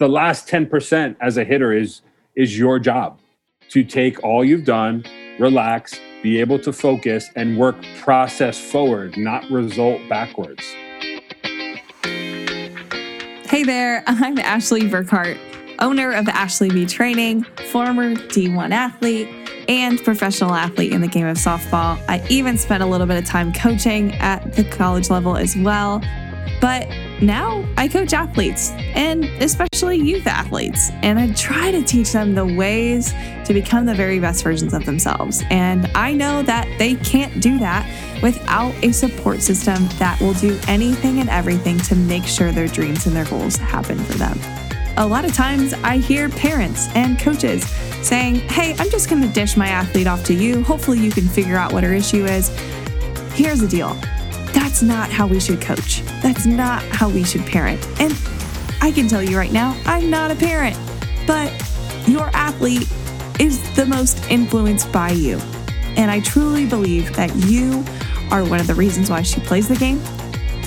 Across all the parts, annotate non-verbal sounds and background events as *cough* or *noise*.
the last 10% as a hitter is is your job to take all you've done, relax, be able to focus and work process forward, not result backwards. Hey there, *laughs* I'm Ashley Burkhart, owner of Ashley B Training, former D1 athlete, and professional athlete in the game of softball. I even spent a little bit of time coaching at the college level as well. But now I coach athletes and especially youth athletes, and I try to teach them the ways to become the very best versions of themselves. And I know that they can't do that without a support system that will do anything and everything to make sure their dreams and their goals happen for them. A lot of times I hear parents and coaches saying, Hey, I'm just going to dish my athlete off to you. Hopefully, you can figure out what her issue is. Here's the deal that's not how we should coach. That's not how we should parent. And I can tell you right now, I'm not a parent, but your athlete is the most influenced by you. And I truly believe that you are one of the reasons why she plays the game.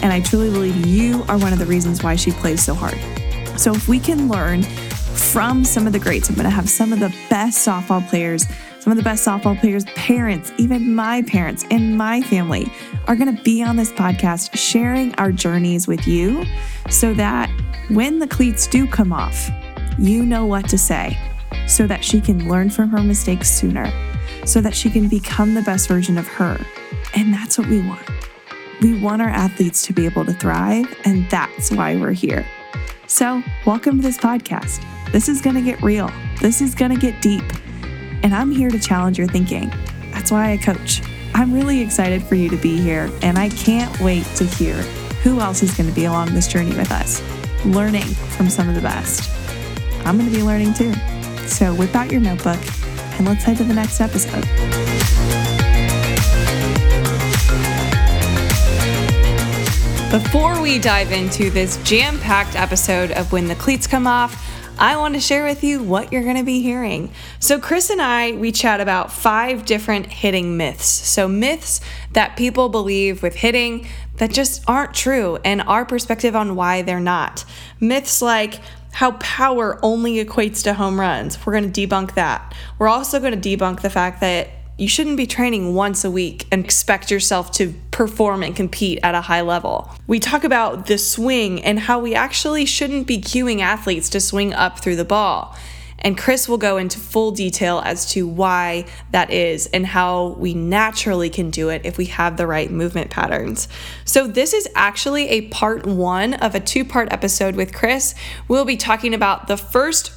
And I truly believe you are one of the reasons why she plays so hard. So if we can learn from some of the greats, I'm going to have some of the best softball players some of the best softball players' parents, even my parents and my family, are going to be on this podcast sharing our journeys with you so that when the cleats do come off, you know what to say so that she can learn from her mistakes sooner, so that she can become the best version of her. And that's what we want. We want our athletes to be able to thrive, and that's why we're here. So, welcome to this podcast. This is going to get real, this is going to get deep and I'm here to challenge your thinking. That's why I coach. I'm really excited for you to be here, and I can't wait to hear who else is going to be along this journey with us, learning from some of the best. I'm going to be learning too. So whip out your notebook and let's head to the next episode. Before we dive into this jam packed episode of When the Cleats Come Off, I want to share with you what you're going to be hearing. So, Chris and I, we chat about five different hitting myths. So, myths that people believe with hitting that just aren't true, and our perspective on why they're not. Myths like, how power only equates to home runs. We're going to debunk that. We're also going to debunk the fact that you shouldn't be training once a week and expect yourself to perform and compete at a high level. We talk about the swing and how we actually shouldn't be cueing athletes to swing up through the ball. And Chris will go into full detail as to why that is and how we naturally can do it if we have the right movement patterns. So, this is actually a part one of a two part episode with Chris. We'll be talking about the first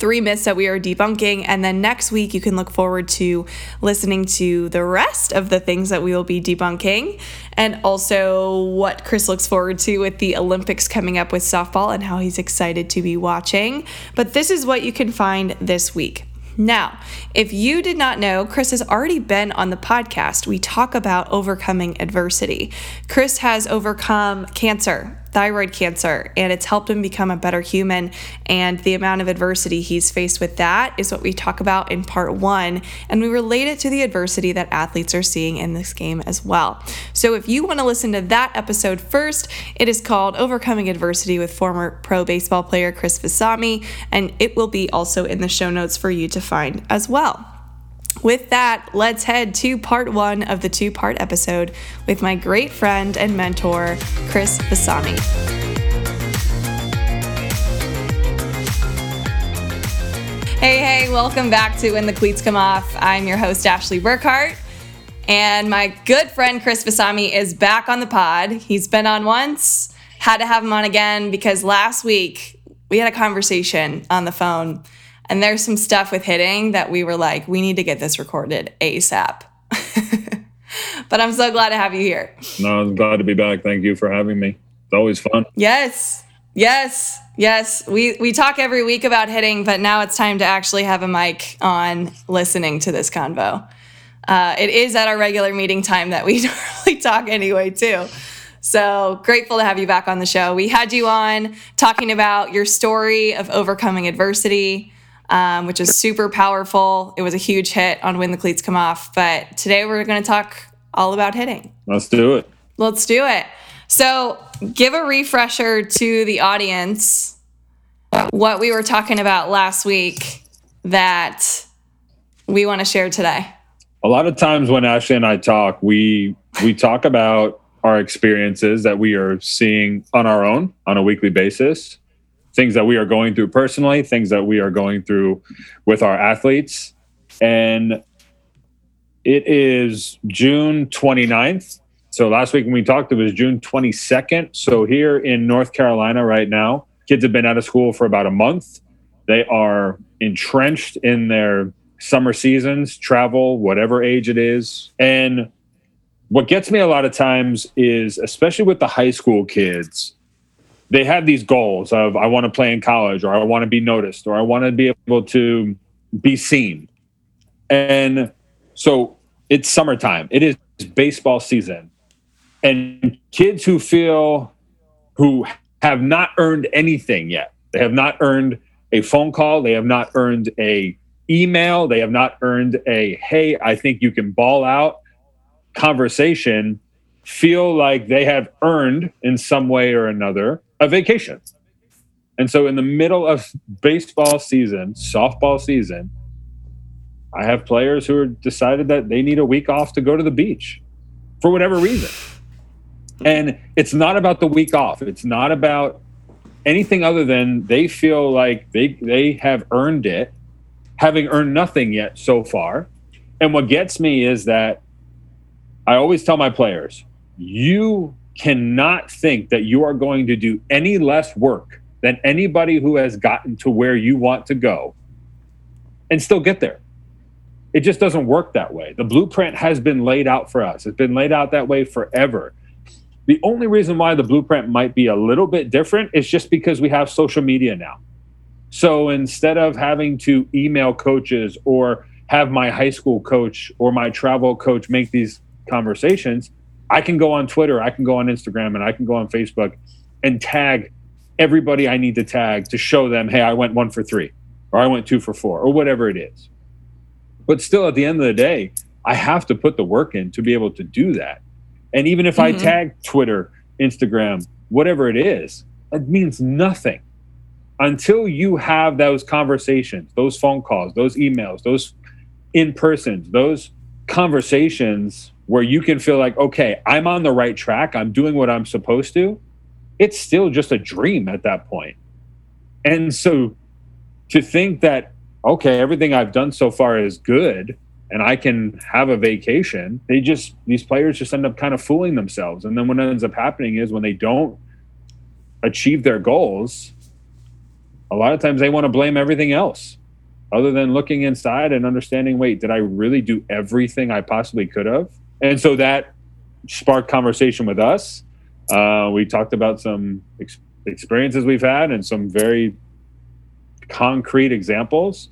three myths that we are debunking. And then next week, you can look forward to listening to the rest of the things that we will be debunking and also what Chris looks forward to with the Olympics coming up with softball and how he's excited to be watching. But this is what you can find this week. Now, if you did not know, Chris has already been on the podcast. We talk about overcoming adversity. Chris has overcome cancer thyroid cancer and it's helped him become a better human. And the amount of adversity he's faced with that is what we talk about in part one. And we relate it to the adversity that athletes are seeing in this game as well. So if you want to listen to that episode first, it is called Overcoming Adversity with former pro baseball player Chris Vasami, and it will be also in the show notes for you to find as well. With that, let's head to part one of the two part episode with my great friend and mentor, Chris Vasami. Hey, hey, welcome back to When the Cleats Come Off. I'm your host, Ashley Burkhart. And my good friend Chris Vasami is back on the pod. He's been on once, had to have him on again because last week we had a conversation on the phone and there's some stuff with hitting that we were like, we need to get this recorded ASAP. *laughs* but I'm so glad to have you here. No, I'm glad to be back. Thank you for having me. It's always fun. Yes. Yes. Yes. We we talk every week about hitting, but now it's time to actually have a mic on listening to this convo. Uh, it is at our regular meeting time that we *laughs* normally talk anyway, too. So grateful to have you back on the show. We had you on talking about your story of overcoming adversity, um, which is super powerful. It was a huge hit on When the Cleats Come Off. But today we're going to talk all about hitting. Let's do it. Let's do it. So, give a refresher to the audience. what we were talking about last week that we want to share today? A lot of times when Ashley and I talk, we we talk about our experiences that we are seeing on our own on a weekly basis, things that we are going through personally, things that we are going through with our athletes. And it is June 29th. So last week when we talked, it was June 22nd. So here in North Carolina right now, kids have been out of school for about a month. They are entrenched in their summer seasons, travel, whatever age it is. And what gets me a lot of times is, especially with the high school kids, they have these goals of I want to play in college or I want to be noticed or I want to be able to be seen. And so it's summertime. It is baseball season. And kids who feel who have not earned anything yet. They have not earned a phone call, they have not earned a email, they have not earned a hey, I think you can ball out conversation feel like they have earned in some way or another a vacation. And so in the middle of baseball season, softball season, I have players who are decided that they need a week off to go to the beach for whatever reason. And it's not about the week off. It's not about anything other than they feel like they they have earned it, having earned nothing yet so far. And what gets me is that I always tell my players, you cannot think that you are going to do any less work than anybody who has gotten to where you want to go and still get there. It just doesn't work that way. The blueprint has been laid out for us. It's been laid out that way forever. The only reason why the blueprint might be a little bit different is just because we have social media now. So instead of having to email coaches or have my high school coach or my travel coach make these conversations, I can go on Twitter, I can go on Instagram, and I can go on Facebook and tag everybody I need to tag to show them, hey, I went one for three, or I went two for four, or whatever it is. But still, at the end of the day, I have to put the work in to be able to do that. And even if mm-hmm. I tag Twitter, Instagram, whatever it is, it means nothing until you have those conversations, those phone calls, those emails, those in persons, those conversations where you can feel like, okay, I'm on the right track, I'm doing what I'm supposed to. It's still just a dream at that point. And so to think that okay, everything I've done so far is good and I can have a vacation. They just, these players just end up kind of fooling themselves. And then what ends up happening is when they don't achieve their goals, a lot of times they want to blame everything else other than looking inside and understanding wait, did I really do everything I possibly could have? And so that sparked conversation with us. Uh, we talked about some ex- experiences we've had and some very concrete examples,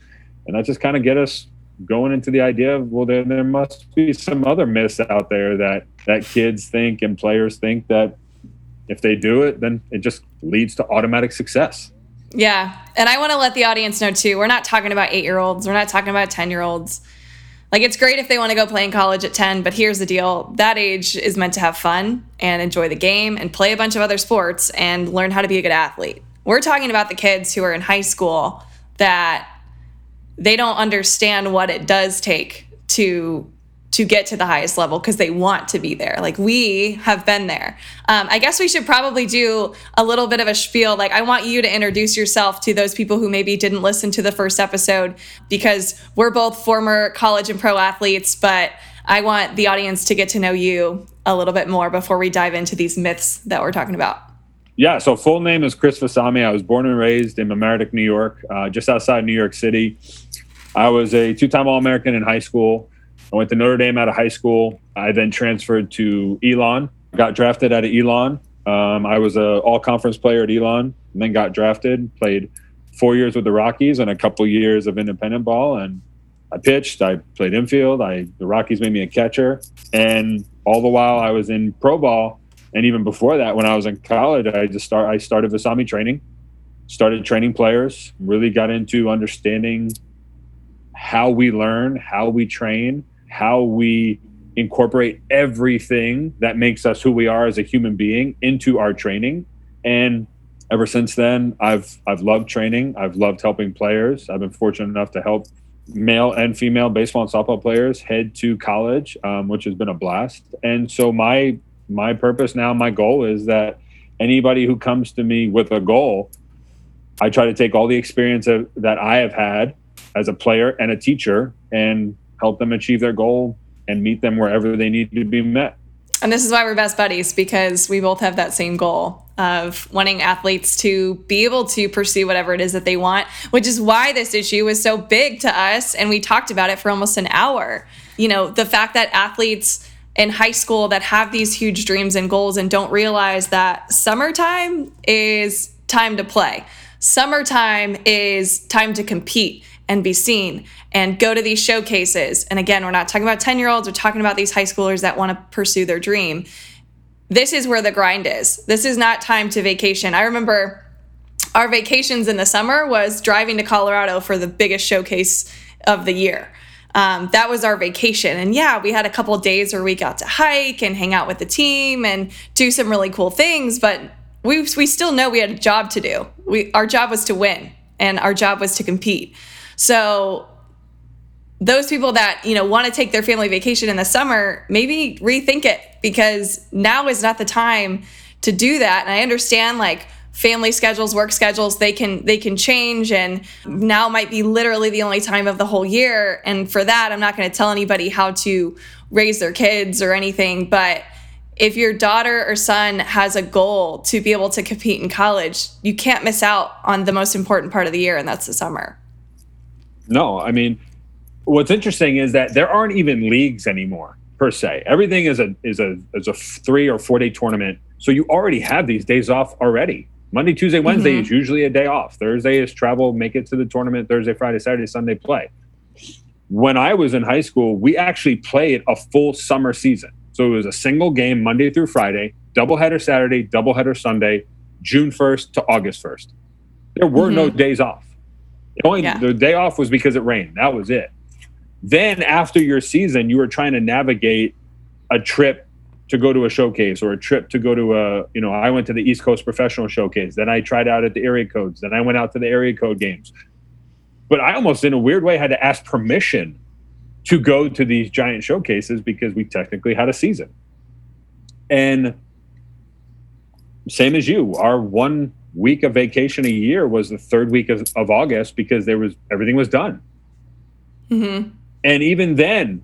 and that just kind of get us going into the idea of well, there there must be some other myths out there that that kids think and players think that if they do it, then it just leads to automatic success. Yeah, and I want to let the audience know too. We're not talking about eight year olds. We're not talking about ten year olds. Like it's great if they want to go play in college at 10, but here's the deal. That age is meant to have fun and enjoy the game and play a bunch of other sports and learn how to be a good athlete. We're talking about the kids who are in high school that they don't understand what it does take to to get to the highest level because they want to be there. Like we have been there. Um, I guess we should probably do a little bit of a spiel. Like I want you to introduce yourself to those people who maybe didn't listen to the first episode because we're both former college and pro athletes, but I want the audience to get to know you a little bit more before we dive into these myths that we're talking about. Yeah, so full name is Chris Vasami. I was born and raised in Mamaroneck, New York, uh, just outside New York City. I was a two-time All-American in high school. I went to Notre Dame out of high school. I then transferred to Elon. Got drafted out of Elon. Um, I was a All-Conference player at Elon, and then got drafted. Played four years with the Rockies and a couple years of independent ball. And I pitched. I played infield. I the Rockies made me a catcher, and all the while I was in pro ball and even before that, when I was in college, I just start I started Vasami training, started training players, really got into understanding how we learn, how we train, how we incorporate everything that makes us who we are as a human being into our training. And ever since then, I've I've loved training. I've loved helping players. I've been fortunate enough to help male and female baseball and softball players head to college, um, which has been a blast. And so my my purpose now, my goal is that anybody who comes to me with a goal, I try to take all the experience of, that I have had as a player and a teacher and help them achieve their goal and meet them wherever they need to be met. And this is why we're best buddies because we both have that same goal of wanting athletes to be able to pursue whatever it is that they want, which is why this issue was so big to us. And we talked about it for almost an hour. You know, the fact that athletes in high school that have these huge dreams and goals and don't realize that summertime is time to play. Summertime is time to compete and be seen and go to these showcases. And again, we're not talking about 10 year olds, we're talking about these high schoolers that want to pursue their dream. This is where the grind is. This is not time to vacation. I remember our vacations in the summer was driving to Colorado for the biggest showcase of the year. Um, that was our vacation. And yeah, we had a couple days where we got to hike and hang out with the team and do some really cool things, but we, we still know we had a job to do. We, our job was to win and our job was to compete. So those people that you know want to take their family vacation in the summer maybe rethink it because now is not the time to do that. And i understand like family schedules work schedules they can they can change and now might be literally the only time of the whole year. And for that i'm not going to tell anybody how to raise their kids or anything but if your daughter or son has a goal to be able to compete in college you can't miss out on the most important part of the year and that's the summer no, I mean, what's interesting is that there aren't even leagues anymore per se. Everything is a is a is a three or four day tournament. So you already have these days off already. Monday, Tuesday, Wednesday mm-hmm. is usually a day off. Thursday is travel, make it to the tournament. Thursday, Friday, Saturday, Sunday play. When I was in high school, we actually played a full summer season. So it was a single game Monday through Friday, doubleheader Saturday, doubleheader Sunday, June 1st to August 1st. There were mm-hmm. no days off. The only yeah. the day off was because it rained. That was it. Then after your season, you were trying to navigate a trip to go to a showcase or a trip to go to a you know I went to the East Coast Professional Showcase. Then I tried out at the area codes. Then I went out to the area code games. But I almost in a weird way had to ask permission to go to these giant showcases because we technically had a season. And same as you, our one week of vacation a year was the third week of, of August because there was everything was done. Mm-hmm. And even then,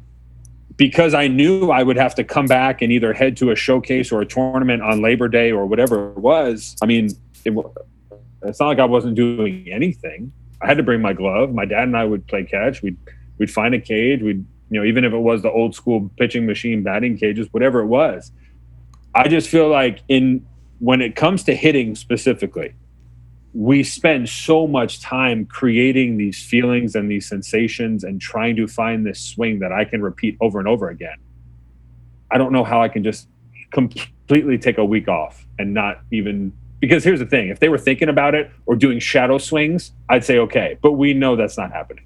because I knew I would have to come back and either head to a showcase or a tournament on Labor Day or whatever it was. I mean, it, it's not like I wasn't doing anything. I had to bring my glove. My dad and I would play catch. We'd we'd find a cage. We'd you know even if it was the old school pitching machine batting cages, whatever it was. I just feel like in when it comes to hitting specifically, we spend so much time creating these feelings and these sensations and trying to find this swing that I can repeat over and over again. I don't know how I can just completely take a week off and not even because here's the thing if they were thinking about it or doing shadow swings, I'd say okay, but we know that's not happening.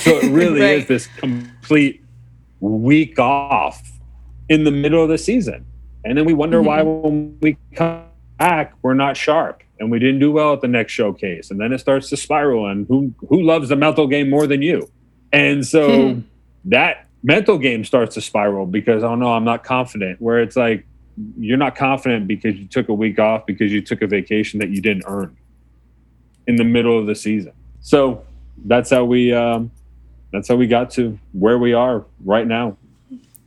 So it *laughs* really right. is this complete week off in the middle of the season. And then we wonder mm-hmm. why when we come back, we're not sharp and we didn't do well at the next showcase. And then it starts to spiral. And who who loves the mental game more than you? And so hmm. that mental game starts to spiral because oh no, I'm not confident. Where it's like you're not confident because you took a week off because you took a vacation that you didn't earn in the middle of the season. So that's how we um, that's how we got to where we are right now.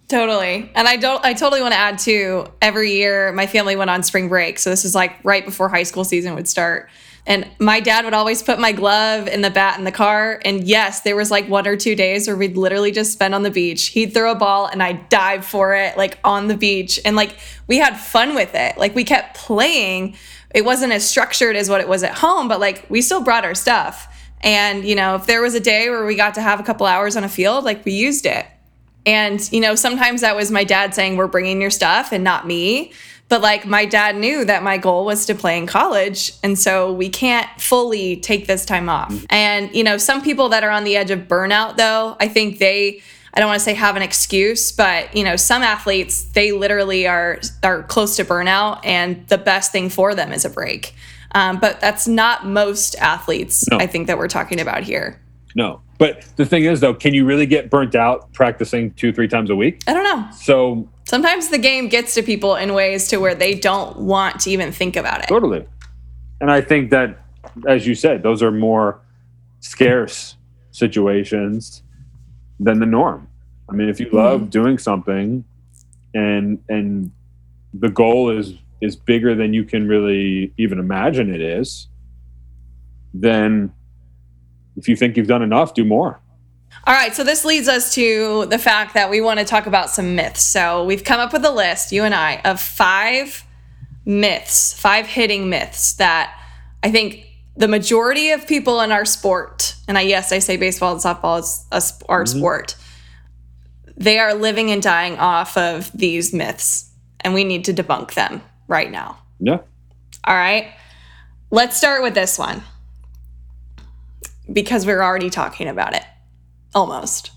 Totally. And I don't I totally want to add too, every year my family went on spring break. So this is like right before high school season would start. And my dad would always put my glove and the bat in the car. And yes, there was like one or two days where we'd literally just spend on the beach. He'd throw a ball and I'd dive for it like on the beach. And like we had fun with it. Like we kept playing. It wasn't as structured as what it was at home, but like we still brought our stuff. And, you know, if there was a day where we got to have a couple hours on a field, like we used it. And, you know, sometimes that was my dad saying, We're bringing your stuff and not me. But like my dad knew that my goal was to play in college. And so we can't fully take this time off. And, you know, some people that are on the edge of burnout, though, I think they, I don't want to say have an excuse, but you know, some athletes they literally are are close to burnout, and the best thing for them is a break. Um, but that's not most athletes, No. I think, that we're talking about here. No. But the thing is, though, can you really get burnt out practicing two, three times a week? I don't know. So, Sometimes the game gets to people in ways to where they don't want to even think about it. totally. And I think that, as you said, those are more scarce situations than the norm. I mean, if you mm-hmm. love doing something and, and, the goal is is bigger than you can really even imagine it is then if you think you've done enough do more All right, so this leads us to the fact that we want to talk about some myths. So we've come up with a list, you and I, of five myths, five hitting myths that I think the majority of people in our sport, and I yes, I say baseball and softball is a, our mm-hmm. sport, they are living and dying off of these myths, and we need to debunk them right now. yeah All right. Let's start with this one because we're already talking about it. Almost.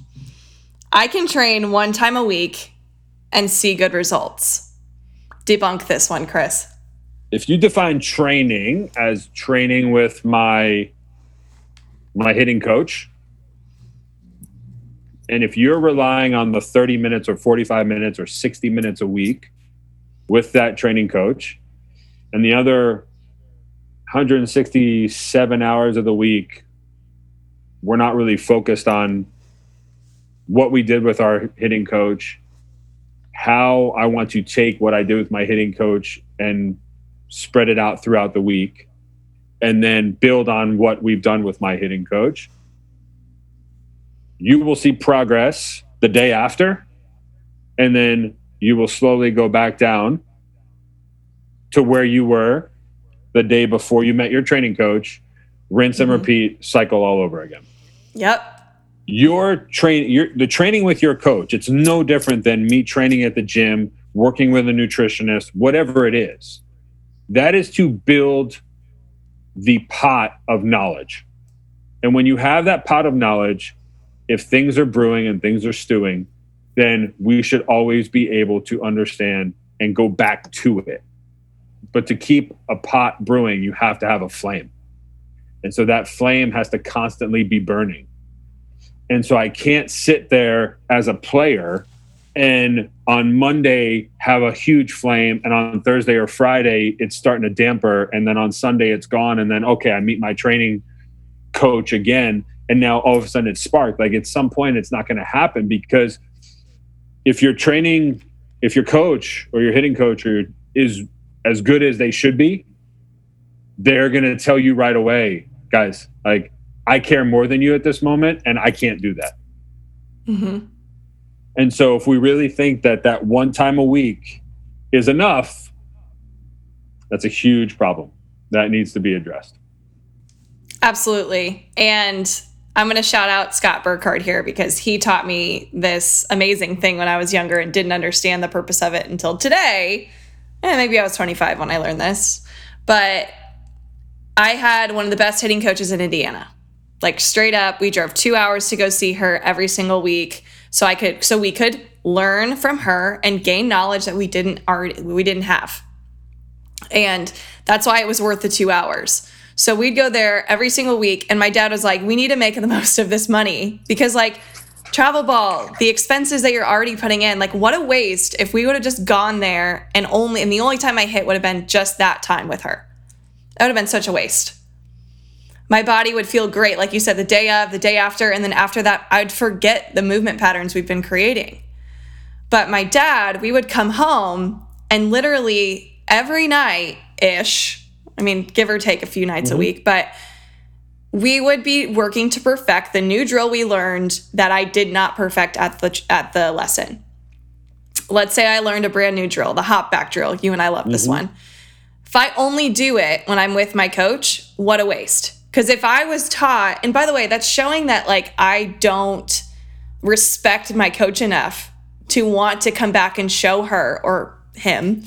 I can train one time a week and see good results. Debunk this one, Chris. if you define training as training with my my hitting coach and if you're relying on the 30 minutes or 45 minutes or 60 minutes a week with that training coach and the other 167 hours of the week we're not really focused on what we did with our hitting coach how i want to take what i did with my hitting coach and spread it out throughout the week and then build on what we've done with my hitting coach you will see progress the day after and then you will slowly go back down to where you were the day before you met your training coach rinse and Mhm. repeat cycle all over again Yep. your train your the training with your coach it's no different than me training at the gym working with a nutritionist whatever it is. That is to build the pot of knowledge. And when you have that pot of knowledge if things are brewing and things are stewing then we should always be able to understand and go back to it. But to keep a pot brewing you have to have a flame and so that flame has to constantly be burning. And so I can't sit there as a player and on Monday have a huge flame and on Thursday or Friday it's starting to damper and then on Sunday it's gone and then okay I meet my training coach again and now all of a sudden it's sparked. Like at some point it's not going to happen because if your training if your coach or your hitting coach is as good as they should be they're going to tell you right away guys like I care more than you at this moment, and I can't do that. hmm And so, if we really think that that one time a week is enough, that's a huge problem that needs to be addressed. Absolutely. And I'm going to shout out Scott Burkhart here because he taught me this amazing thing when I was younger and didn't understand the purpose of it until today. And maybe I was 25 when I learned this. But I had one of the best hitting coaches in Indiana. Like straight up, we drove two hours to go see her every single week, so I could, so we could learn from her and gain knowledge that we didn't already, we didn't have. And that's why it was worth the two hours. So we'd go there every single week. And my dad was like, we need to make the *laughs* most of this money because, like, travel ball, the expenses that you're already putting in, like, what a waste if we would have just gone there and only, and the only time I hit would have been just that time with her. That would have been such a waste. My body would feel great, like you said, the day of, the day after. And then after that, I'd forget the movement patterns we've been creating. But my dad, we would come home and literally every night ish, I mean, give or take a few nights a mm-hmm. week, but we would be working to perfect the new drill we learned that I did not perfect at the at the lesson. Let's say I learned a brand new drill, the hop back drill. You and I love this mm-hmm. one. If I only do it when I'm with my coach, what a waste. Because if I was taught, and by the way, that's showing that like I don't respect my coach enough to want to come back and show her or him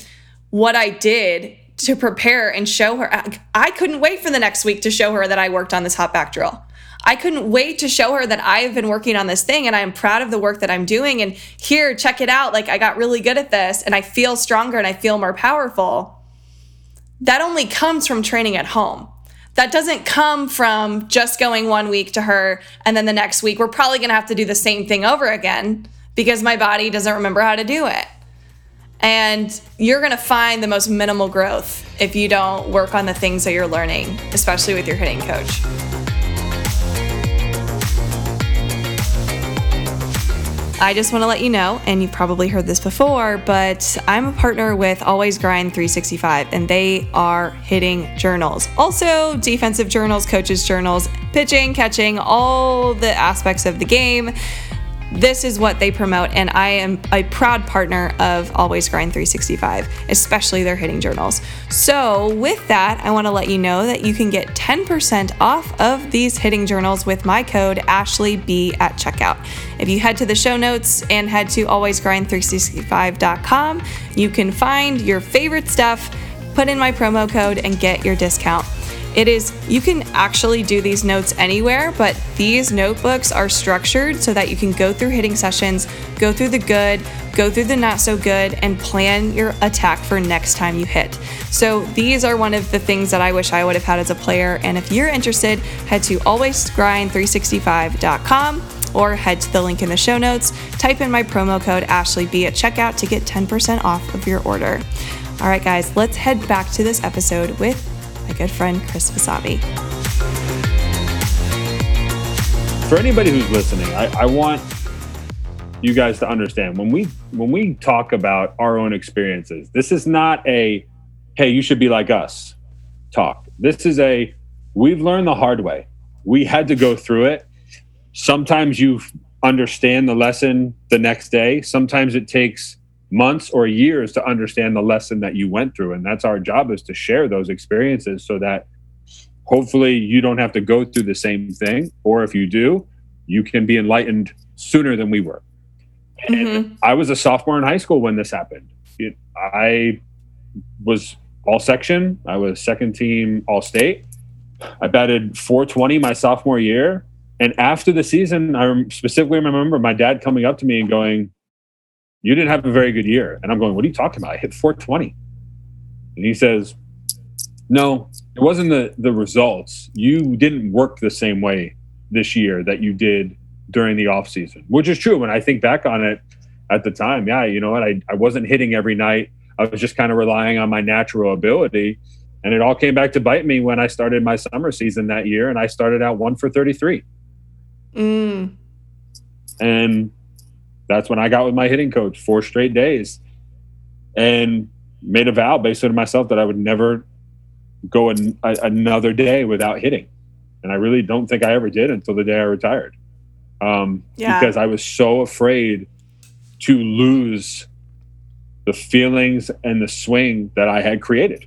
what I did to prepare and show her. I- couldn't wait for the next week to show her that I worked on this hop back drill. I couldn't wait to show her that I've been working on this thing and I am proud of the work that I'm doing. And here, check it out. Like, I got really good at this and I feel stronger and I feel more powerful. That only comes from training at home. That doesn't come from just going one week to her and then the next week we're probably going to have to do the same thing over again because my body doesn't remember how to do it. And you're going to find the most minimal growth if you don't work on the things that you're learning, especially with your hitting coach. I just want to let you know, and you've probably heard this before, but I'm a partner with Always Grind 365, and they are hitting journals. Also, defensive journals, coaches' journals, pitching, catching, all the aspects of the game this is what they promote, and I am a proud partner of Always Grind 365, especially their hitting journals. So, with that, I want to let you know that you can get 10% off of these hitting journals with my code AshleyB at checkout. If you head to the show notes and head to alwaysgrind365.com, you can find your favorite stuff, put in my promo code, and get your discount. It is, you can actually do these notes anywhere, but these notebooks are structured so that you can go through hitting sessions, go through the good, go through the not so good, and plan your attack for next time you hit. So these are one of the things that I wish I would have had as a player. And if you're interested, head to alwaysgrind365.com or head to the link in the show notes, type in my promo code AshleyB at checkout to get 10% off of your order. All right, guys, let's head back to this episode with my good friend Chris Vasami. For anybody who's listening, I, I want you guys to understand when we when we talk about our own experiences, this is not a hey, you should be like us talk. This is a we've learned the hard way. We had to go through it. Sometimes you understand the lesson the next day. Sometimes it takes months or years to understand the lesson that you went through. And that's our job is to share those experiences so that hopefully you don't have to go through the same thing. Or if you do you can be enlightened sooner than we were. Mm-hmm. i was a sophomore in high school when this happened. It, i was all section. I was second team all state. I batted 420 my sophomore year. And after the season i specifically remember my dad coming up to me and going you didn't have a very good year. And I'm going, what are you talking about? I hit 420. And he says, no, it wasn't the, the results. You didn't work the same way this year that you did during the off season, which is true. When I think back on it at the time, yeah, you know what? I, I wasn't hitting every night. I was just kind of relying on my natural ability. And it all came back to bite me when I started my summer season that year and I started out one for 33. Mm. And that's when I got with my hitting coach four straight days and made a vow based on myself that I would never go an, a, another day without hitting. And I really don't think I ever did until the day I retired. Um, yeah. Because I was so afraid to lose the feelings and the swing that I had created.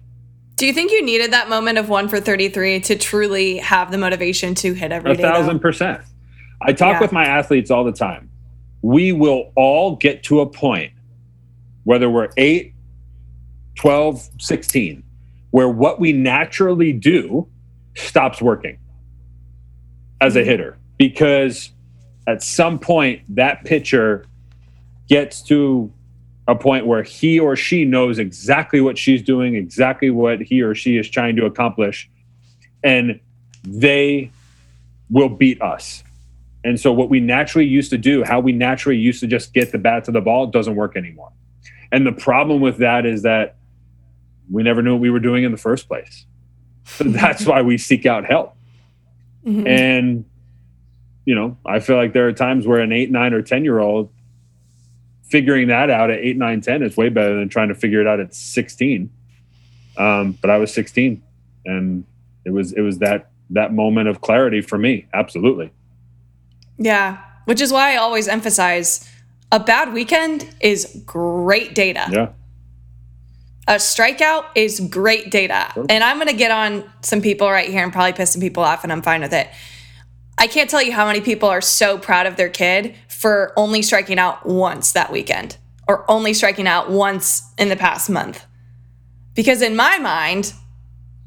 Do you think you needed that moment of one for 33 to truly have the motivation to hit every a day? A thousand though? percent. I talk yeah. with my athletes all the time we will all get to a point, whether we're 8, 12, 16, where what we naturally do stops working as a mm-hmm. hitter because at some point that pitcher gets to a point where he or she knows exactly what she's doing, exactly what he or she is trying to accomplish, and they will beat us. And so what we naturally used to do, how we naturally used to just get the bat to the ball, doesn't work anymore. And the problem with that is that we never knew what we were doing in the first place. So *laughs* that's why we seek out help. Mm-hmm. And you know, I feel like there are times where an eight, nine, or ten year old figuring that out at eight, nine, ten is way better than trying to figure it out at sixteen. Um, but I was sixteen, and it was it was that that moment of clarity for me. Absolutely. Yeah, which is why I always emphasize a bad weekend is great data. Yeah. A strikeout is great data. Sure. And I'm going to get on some people right here and probably piss some people off, and I'm fine with it. I can't tell you how many people are so proud of their kid for only striking out once that weekend or only striking out once in the past month. Because in my mind,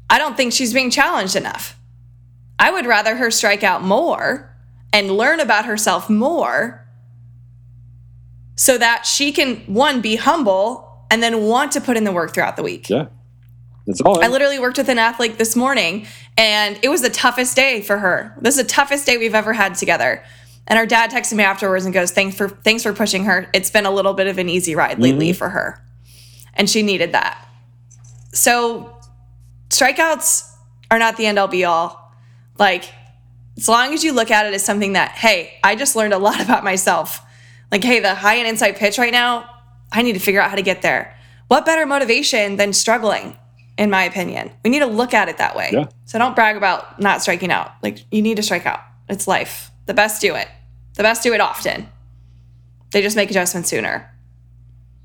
I don't think she's being challenged enough. I would rather her strike out more and learn about herself more so that she can, one, be humble and then want to put in the work throughout the week. Yeah. That's all. I literally worked with an athlete this morning and it was the toughest day for her. This is the toughest day we've ever had together. And our dad texted me afterwards and goes, "Thanks for thanks for pushing her. It's been a little bit of an easy ride lately Mm-hmm. for her." And she needed that. So strikeouts are not the end all be all. Like as long as you look at it as something that, hey, I just learned a lot *laughs* about myself. Like, hey, the high and inside pitch right now, I need to figure out how to get there. What better motivation than struggling, in my opinion? We need to look at it that way. Yeah. So don't brag about not striking out. Like, you need to strike out. It's life. The best do it. The best do it often. They just make adjustments sooner.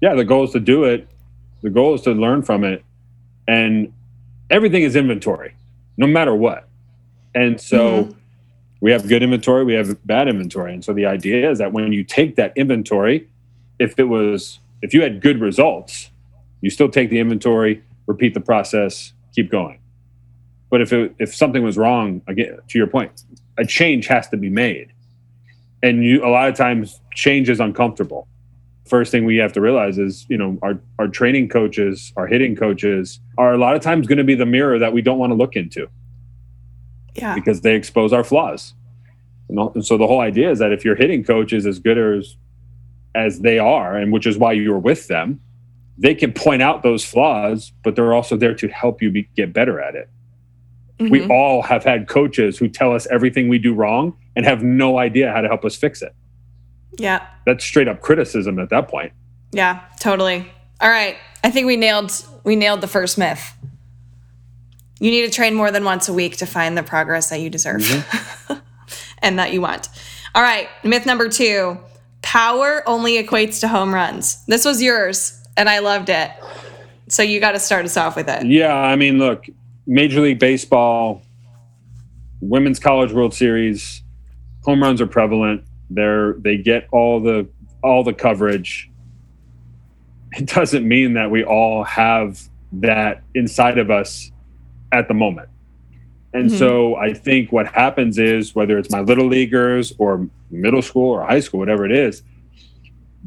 yeah, the goal is to do it. The goal is to learn from it. And everything is inventory, no matter what. And so mm-hmm. We have good inventory, we have bad inventory. And so the idea is that when you take that inventory, if it was, if you had good results, you still take the inventory, repeat the process, keep going. But if it, if something was wrong, again, to your point, a change has to be made. And you, a lot of times, change is uncomfortable first thing we have to realize is you know our our training coaches our hitting coaches are a lot of times going to be the mirror that we don't want to look into Yeah. because they expose our flaws and, and so the whole idea is that if your hitting coach is as good as as they are and which is why you're with them they can point out those flaws but they're also there to help you be, get better at it we Mhm. all have had coaches who tell us everything we do wrong and have no idea how to help us fix it yeah. that's straight up criticism at that point Yeah, totally. All right. I think we nailed we nailed the first myth. You need to train more than once a week to find the progress that you deserve mm-hmm. *laughs* and that you want. All right, myth number 2. Power only equates to home runs. This was yours and I loved it. So you got to start us off with it. Yeah, I mean, look, Major League Baseball, Women's College World Series, home runs are prevalent. They're they get all the all the coverage. It doesn't mean that we all have that inside of us at the moment. And mm-hmm. so I think what happens is whether it's my little leaguers or middle school or high school, whatever it is,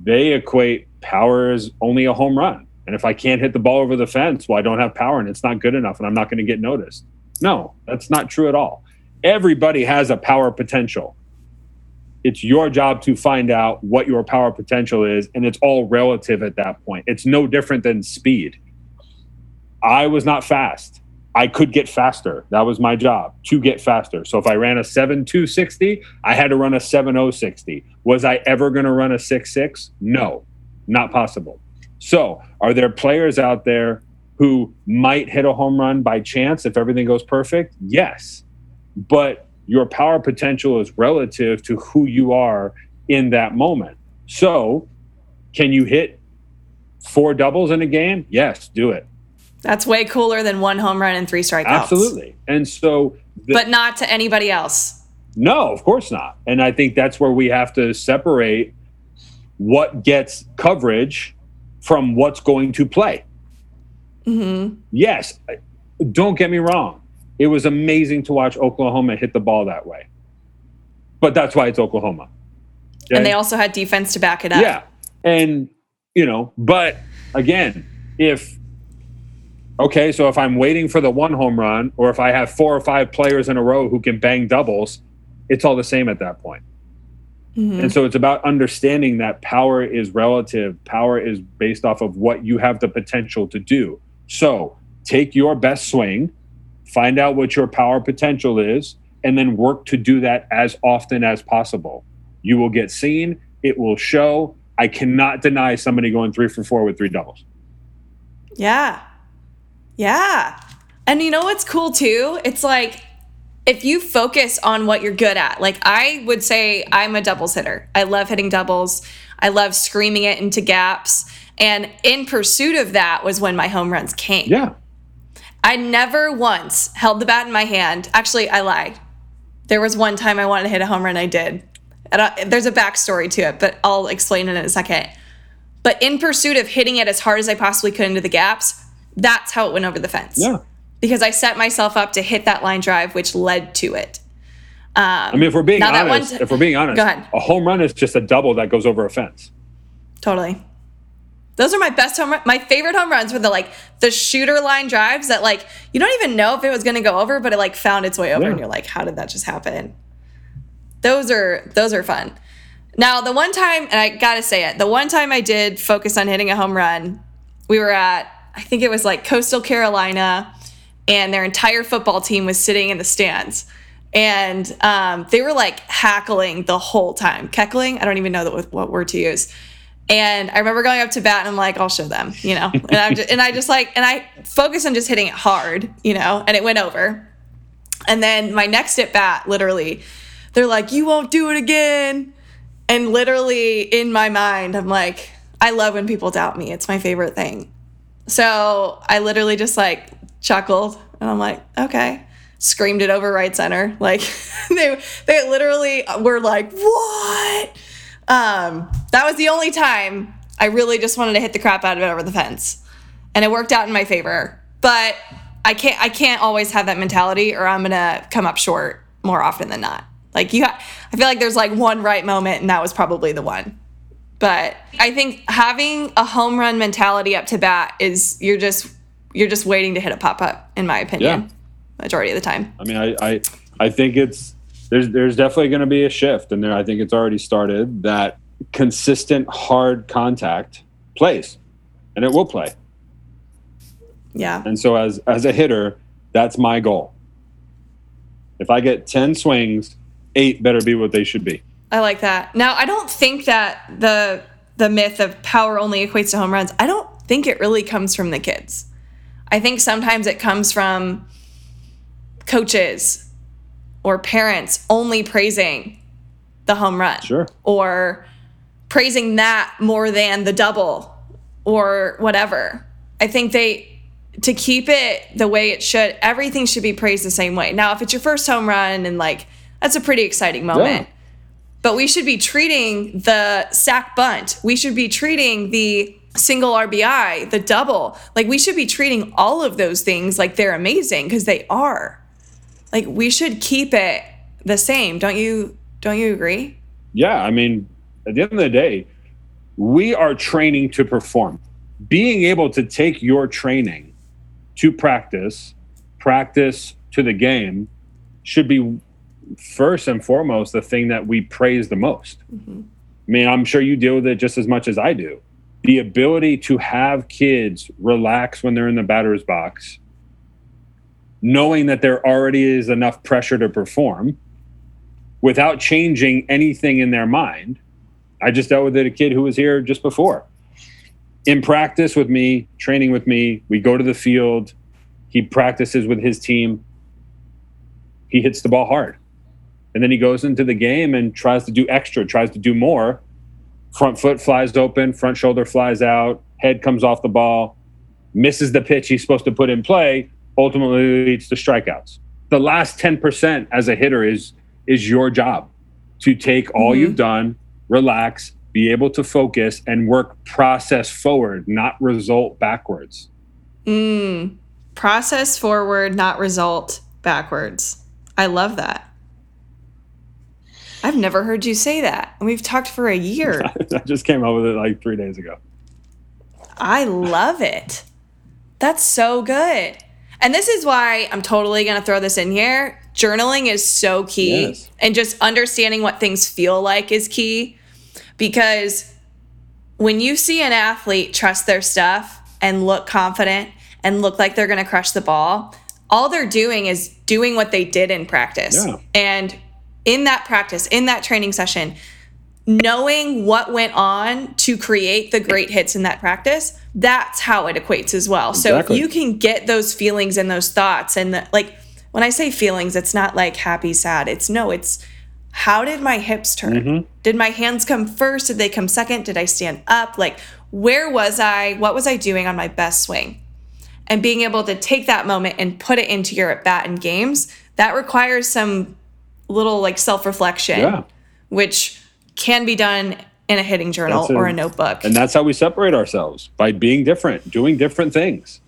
they equate power as only a home run. And if I can't hit the ball over the fence, well, I don't have power and it's not good enough and I'm not going to get noticed. No, that's not true at all. Everybody has a power potential. It's your job to find out what your power potential is, and it's all relative at that point. It's no different than speed. I was not fast. I could get faster. That was my job to get faster. So if I ran a 7.260, I had to run a 7.060. Was I ever going to run a 6-66 No, not possible. So are there players out there who might hit a home run by chance if everything goes perfect? Yes. But your power potential is relative to who you are in that moment. So can you hit four doubles in a game? Yes, do it. That's way cooler than one home run and three strikeouts. Absolutely. And so the, But not to anybody else. No, of course not. And I think that's where we have to separate what gets coverage from what's going to play. Mm-hmm. Yes, don't get me wrong. It was amazing to watch Oklahoma hit the ball that way. But that's why it's Oklahoma. And they also had defense to back it up. Yeah. And, you know, but again, if, okay, so if I'm waiting for the one home run or if I have four or five players in a row who can bang doubles, it's all the same at that point. Mhm. And so it's about understanding that power is relative. Power is based off of what you have the potential to do. So take your best swing, find out what your power potential is, and then work to do that as often as possible. You will get seen, it will show. I cannot deny somebody going three for four with three doubles. Yeah. Yeah. And you know what's cool too? It's like if you focus on what you're good at, like I would say I'm a doubles hitter. I love hitting doubles. I love screaming it into gaps. And in pursuit of that was when my home runs came. Yeah. I never once held the bat in my hand. Actually, I lied. There was one time I wanted to hit a home run, I did. And I, there's a backstory to it, but I'll explain it in a second. But in pursuit of hitting it as hard as I possibly could into the gaps, that's how it went over the fence. Yeah. Because I set myself up to hit that line drive, which led to it. Um, I mean, if we're being honest, if we're being honest, Go ahead. a home run is just a double that goes over a fence. Totally. Those are my best home run. My favorite home runs were the like the shooter line drives that like you don't even know if it was going to go over, but it like found its way over, Yeah. and you're like, how did that just happen? Those are those are fun. Now the one time, and I gotta say it, the one time I did focus on hitting a home run, we were at I think it was like Coastal Carolina, and their entire football team was sitting in the stands. And um, they were like hackling the whole time. Keckling? I don't even know what word to use. And I remember going up to bat and I'm like, I'll show them, you know. And I just, and I just like, and I focused on just hitting it hard, you know, and it went over. And then my next at bat, literally, they're like, "You won't do it again." And literally in my mind, I'm like, I love when people doubt me. It's my favorite thing. So I literally just like chuckled and I'm like, okay. Screamed it over right center. *laughs* Like they they literally were like, what? Um, that was the only time I really just wanted to hit the crap out of it over the fence. And it worked out in my favor. But I can't I can't always have that mentality or I'm gonna come up short more often than not. Like you ha- I feel like there's like one right moment and that was probably the one. But I think having a home run mentality up to bat is you're just you're just waiting to hit a pop up, in my opinion. Yeah. Majority of the time. I mean, I, I, I think it's there's there's definitely going to be a shift, and there I think it's already started that consistent hard contact plays, and it will play. Yeah. And so as as a hitter, that's my goal. If I get ten swings, eight better be what they should be. I like that. Now, I don't think that the the myth of power only equates to home runs. I don't think it really comes from the kids. I think sometimes it comes from coaches or parents only praising the home run Sure. or praising that more than the double or whatever. I think they to keep it the way it should, everything should be praised the same way. Now, if it's your first home run and like that's a pretty exciting moment. Yeah. But we should be treating the sac bunt. We should be treating the single RBI, the double. Like we should be treating all of those things like they're amazing because they are. Like we should keep it the same. Don't you don't you agree? Yeah, I mean, at the end of the day, we are training to perform. Being able to take your training to practice, practice to the game, should be first and foremost the thing that we praise the most. Mm-hmm. I mean, I'm sure you deal with it just as much as I do. The ability to have kids relax when they're in the batter's box, knowing that there already is enough pressure to perform without changing anything in their mind. I just dealt with it, a kid who was here just before. In practice with me, training with me, we go to the field. He practices with his team. He hits the ball hard. And then he goes into the game and tries to do extra, tries to do more. Front foot flies open, front shoulder flies out, head comes off the ball, misses the pitch he's supposed to put in play, ultimately leads to strikeouts. The last 10% as a hitter is is your job to take all Mhm. you've done, relax, be able to focus and work process forward, not result backwards. Mm. Process forward, not result backwards. I love that. I've never heard you say that. And we've talked for a year. *laughs* I just came up with it like three days ago. I love it. That's so good. And this is why I'm totally going to throw this in here. Journaling is so key. Yes. And just understanding what things feel like is key. Because when you see an athlete trust their stuff and look confident and look like they're going to crush the ball, all they're doing is doing what they did in practice. Yeah. And in that practice, in that training session, knowing what went on to create the great hits in that practice, that's how it equates as well. So if you can get those feelings and those thoughts and the, like when I say feelings, it's not like happy, sad. It's no, it's how did my hips turn? Mm-hmm. Did my hands come first? Did they come second? Did I stand up? Like where was I? What was I doing on my best swing? And being able to take that moment and put it into your at bat and games, that requires some little like self reflection Yeah. which can be done in a hitting journal a- or a notebook. And that's how we separate ourselves by being different, doing different things.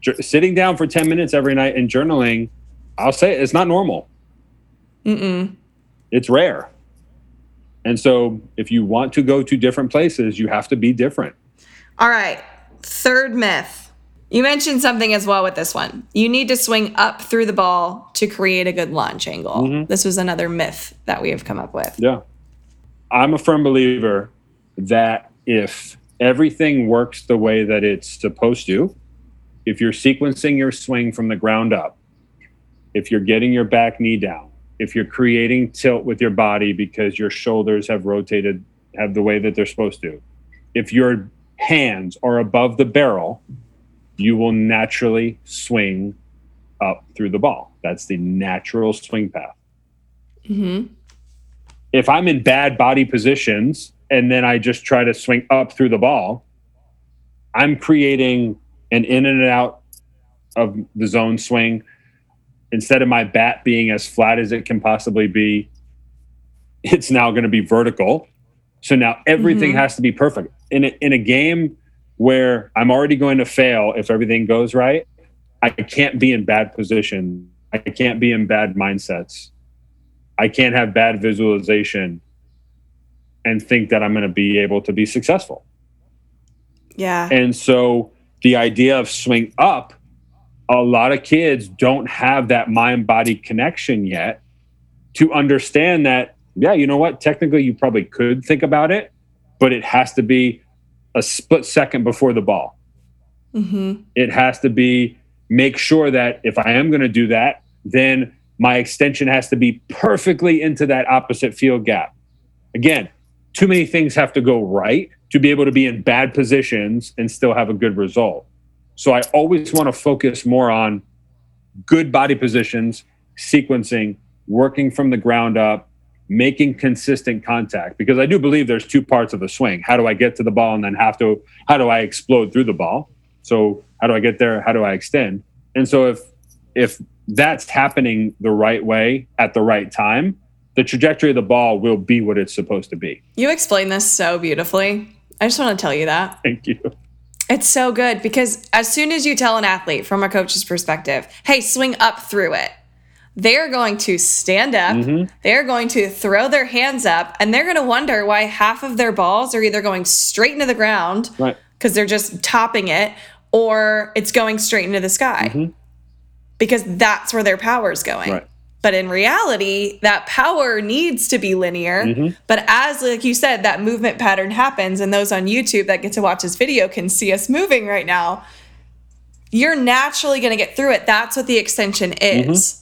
J- sitting down for 10 minutes every night and journaling, I'll say it, it's not normal. Mm-mm. It's rare. And so if you want to go to different places, you have to be different. All right. Third myth. You mentioned something as well with this one. You need to swing up through the ball to create a good launch angle. Mm-hmm. This was another myth that we have come up with. Yeah. I'm a firm believer that if everything works the way that it's supposed to, if you're sequencing your swing from the ground up, if you're getting your back knee down, if you're creating tilt with your body because your shoulders have rotated, have the way that they're supposed to, if your hands are above the barrel, you will naturally swing up through the ball. That's the natural swing path mm-hmm. if I'm in bad body positions and then I just try to swing up through the ball, I'm creating an in and out of the zone swing. Instead of my bat being as flat as it can possibly be, it's now going to be vertical. So now everything mm-hmm. has to be perfect. In a, in a game where I'm already going to fail if everything goes right, I can't be in bad position. I can't be in bad mindsets. I can't have bad visualization and think that I'm going to be able to be successful. Yeah. And so the idea of swing up, a lot of kids don't have that mind body connection yet to understand that, yeah, you know what? Technically, you probably could think about it, but it has to be a split second before the ball. Mm-hmm. It has to be make sure that if I am going to do that, then my extension has to be perfectly into that opposite field gap. Again, too many things have to go right to be able to be in bad positions and still have a good result. So I always want to focus more on good body positions, sequencing, working from the ground up, making consistent contact because I do believe there's two parts of the swing. How do I get to the ball and then have to how do I explode through the ball? So how do I get there? How do I extend? And so if if that's happening the right way at the right time, the trajectory of the ball will be what it's supposed to be. You explain this so beautifully. I just want to tell you that. Thank you. It's so good because as soon as you tell an athlete from a coach's perspective, hey, swing up through it, they're going to stand up, mm-hmm. they're going to throw their hands up, and they're going to wonder why half of their balls are either going straight into the ground Right. because they're just topping it or it's going straight into the sky mm-hmm. because that's where their power is going. Right. But in reality, that power needs to be linear. Mm-hmm. But as, like you said, that movement pattern happens, and those on YouTube that get to watch this video can see us moving right now, you're naturally going to get through it. That's what the extension is.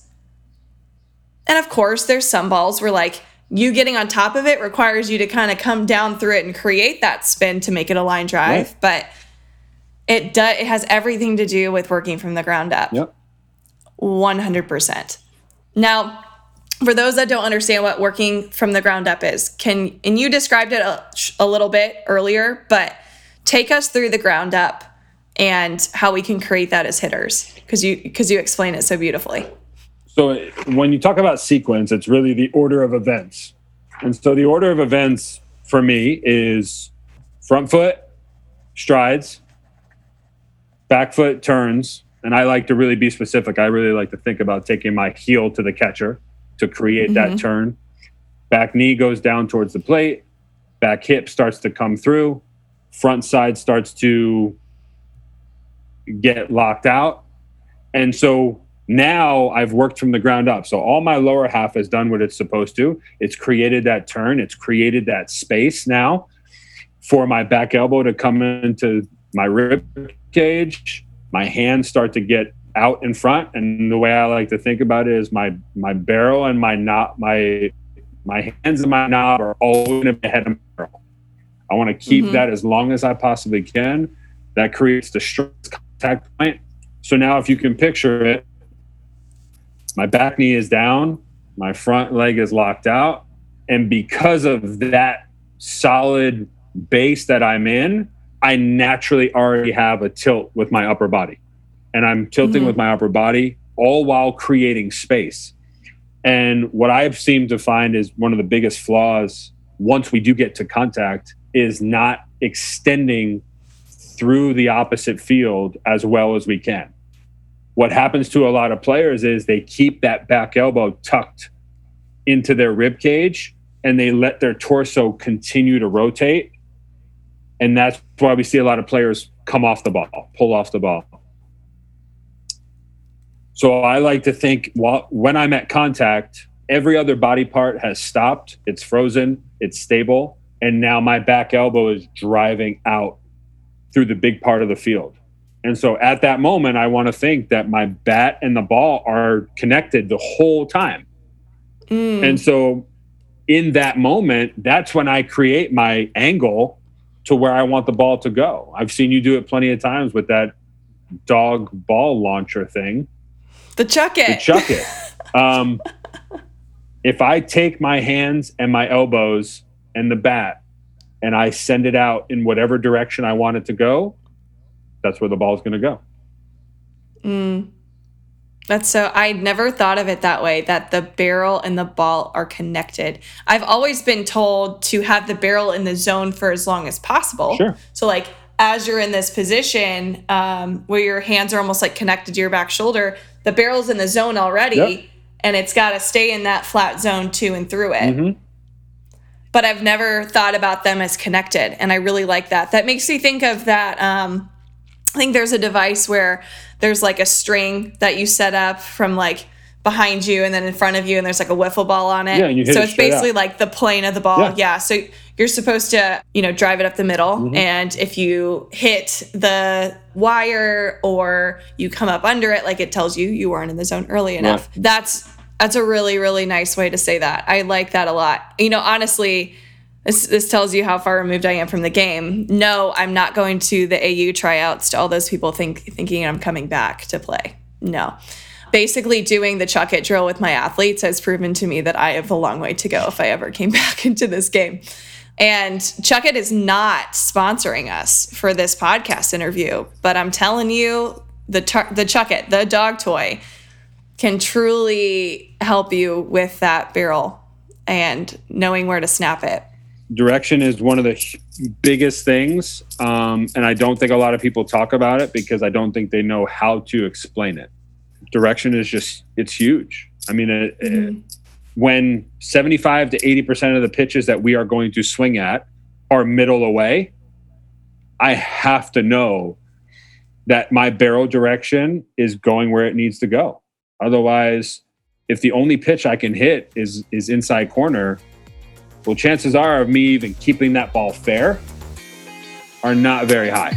And of course, there's some balls where, like, you getting on top of it requires you to kind of come down through it and create that spin to make it a line drive. Right. But it does, it has everything to do with working from the ground up. Yep. 100%. Now, for those that don't understand what working from the ground up is, can and you described it a, a little bit earlier, but take us through the ground up and how we can create that as hitters because you because you explain it so beautifully. So when you talk about sequence, it's really the order of events. And so the order of events for me is front foot, strides, back foot turns, and I like to really be specific. I really like to think about taking my heel to the catcher to create that mm-hmm. turn. Back knee goes down towards the plate, back hip starts to come through, front side starts to get locked out. And so now I've worked from the ground up. So all my lower half has done what it's supposed to. It's created that turn, it's created that space now for my back elbow to come into my rib cage. My hands start to get out in front, and the way I like to think about it is my my barrel and my knob, my my hands and my knob are always going to be ahead of my barrel. I want to keep Mhm. that as long as I possibly can. That creates the strongest contact point. So now, if you can picture it, my back knee is down, my front leg is locked out. And because of that solid base that I'm in, I naturally already have a tilt with my upper body. And I'm tilting Mhm. with my upper body all while creating space. And what I've seemed to find is one of the biggest flaws once we do get to contact is not extending through the opposite field as well as we can what happens to a lot of players is they keep that back elbow tucked into their rib cage and they let their torso continue to rotate And that's why we see a lot of players come off the ball, pull off the ball. So I like to think well, when I'm at contact, every other body part has stopped, it's frozen, it's stable, and now my back elbow is driving out through the big part of the field. And so at that moment, I want to think that my bat and the ball are connected the whole time. Mm. And so in that moment, that's when I create my angle to where I want the ball to go. I've seen you do it plenty of times with that dog ball launcher thing. The chuck it. The chuck it. *laughs* um, if I take my hands and my elbows and the bat and I send it out in whatever direction I want it to go, that's where the ball is going to go. Mm. That's so, I never thought of it that way that the barrel and the ball are connected. I've always been told to have the barrel in the zone for as long as possible. Sure. So, like, as you're in this position um, where your hands are almost like connected to your back shoulder, the barrel's in the zone already yep. and it's got to stay in that flat zone to and through it. Mm-hmm. But I've never thought about them as connected. And I really like that. That makes me think of that. Um, I think there's a device where there's like a string that you set up from like behind you and then in front of you, and there's like a wiffle ball on it. Yeah, you hit so it it's basically like the plane of the ball. Yeah. yeah. So you're supposed to, you know, drive it up the middle. Mm-hmm. And if you hit the wire or you come up under it, like it tells you you weren't in the zone early enough. Yeah. That's that's a really, really nice way to say that. I like that a lot. You know, honestly, this, this tells you how far removed I am from the game. No, I'm not going to the AU tryouts to all those people think thinking I'm coming back to play. No. Basically, doing the chuck it drill with my athletes has proven to me that I have a long way to go if I ever came *laughs* back into this game. And Chuck It is not sponsoring us for this podcast interview, but I'm telling you, the the Chuck It, the dog toy, can truly help you with that barrel and knowing where to snap it direction is one of the biggest things um, and i don't think a lot of people talk about it because i don't think they know how to explain it. Direction is just it's huge. I mean it, mm-hmm. it, when 75 to 80% of the pitches that we are going to swing at are middle away i have to know that my barrel direction is going where it needs to go. Otherwise if the only pitch i can hit is is inside corner well, chances are of me even keeping that ball fair are not very high.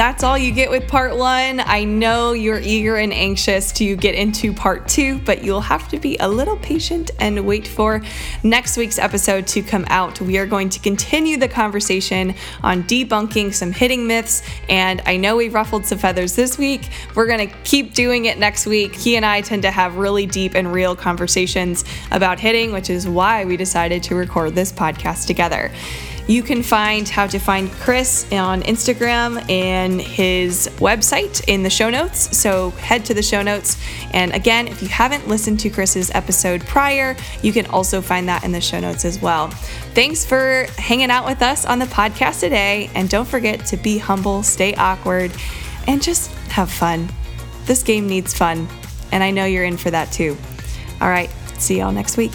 That's all you get with part one. I know you're eager and anxious to get into part two, but you'll have to be a little patient and wait for next week's episode to come out. We are going to continue the conversation on debunking some hitting myths, and I know we ruffled some feathers this week. We're going to keep doing it next week. He and I tend to have really deep and real conversations about hitting, which is why we decided to record this podcast together. You can find how to find Chris on Instagram and his website in the show notes. So head to the show notes. And again, if you haven't listened to Chris's episode prior, you can also find that in the show notes as well. Thanks for hanging out with us on the podcast today. And don't forget to be humble, stay awkward, and just have fun. This game needs fun. And I know you're in for that too. All right, see y'all next week.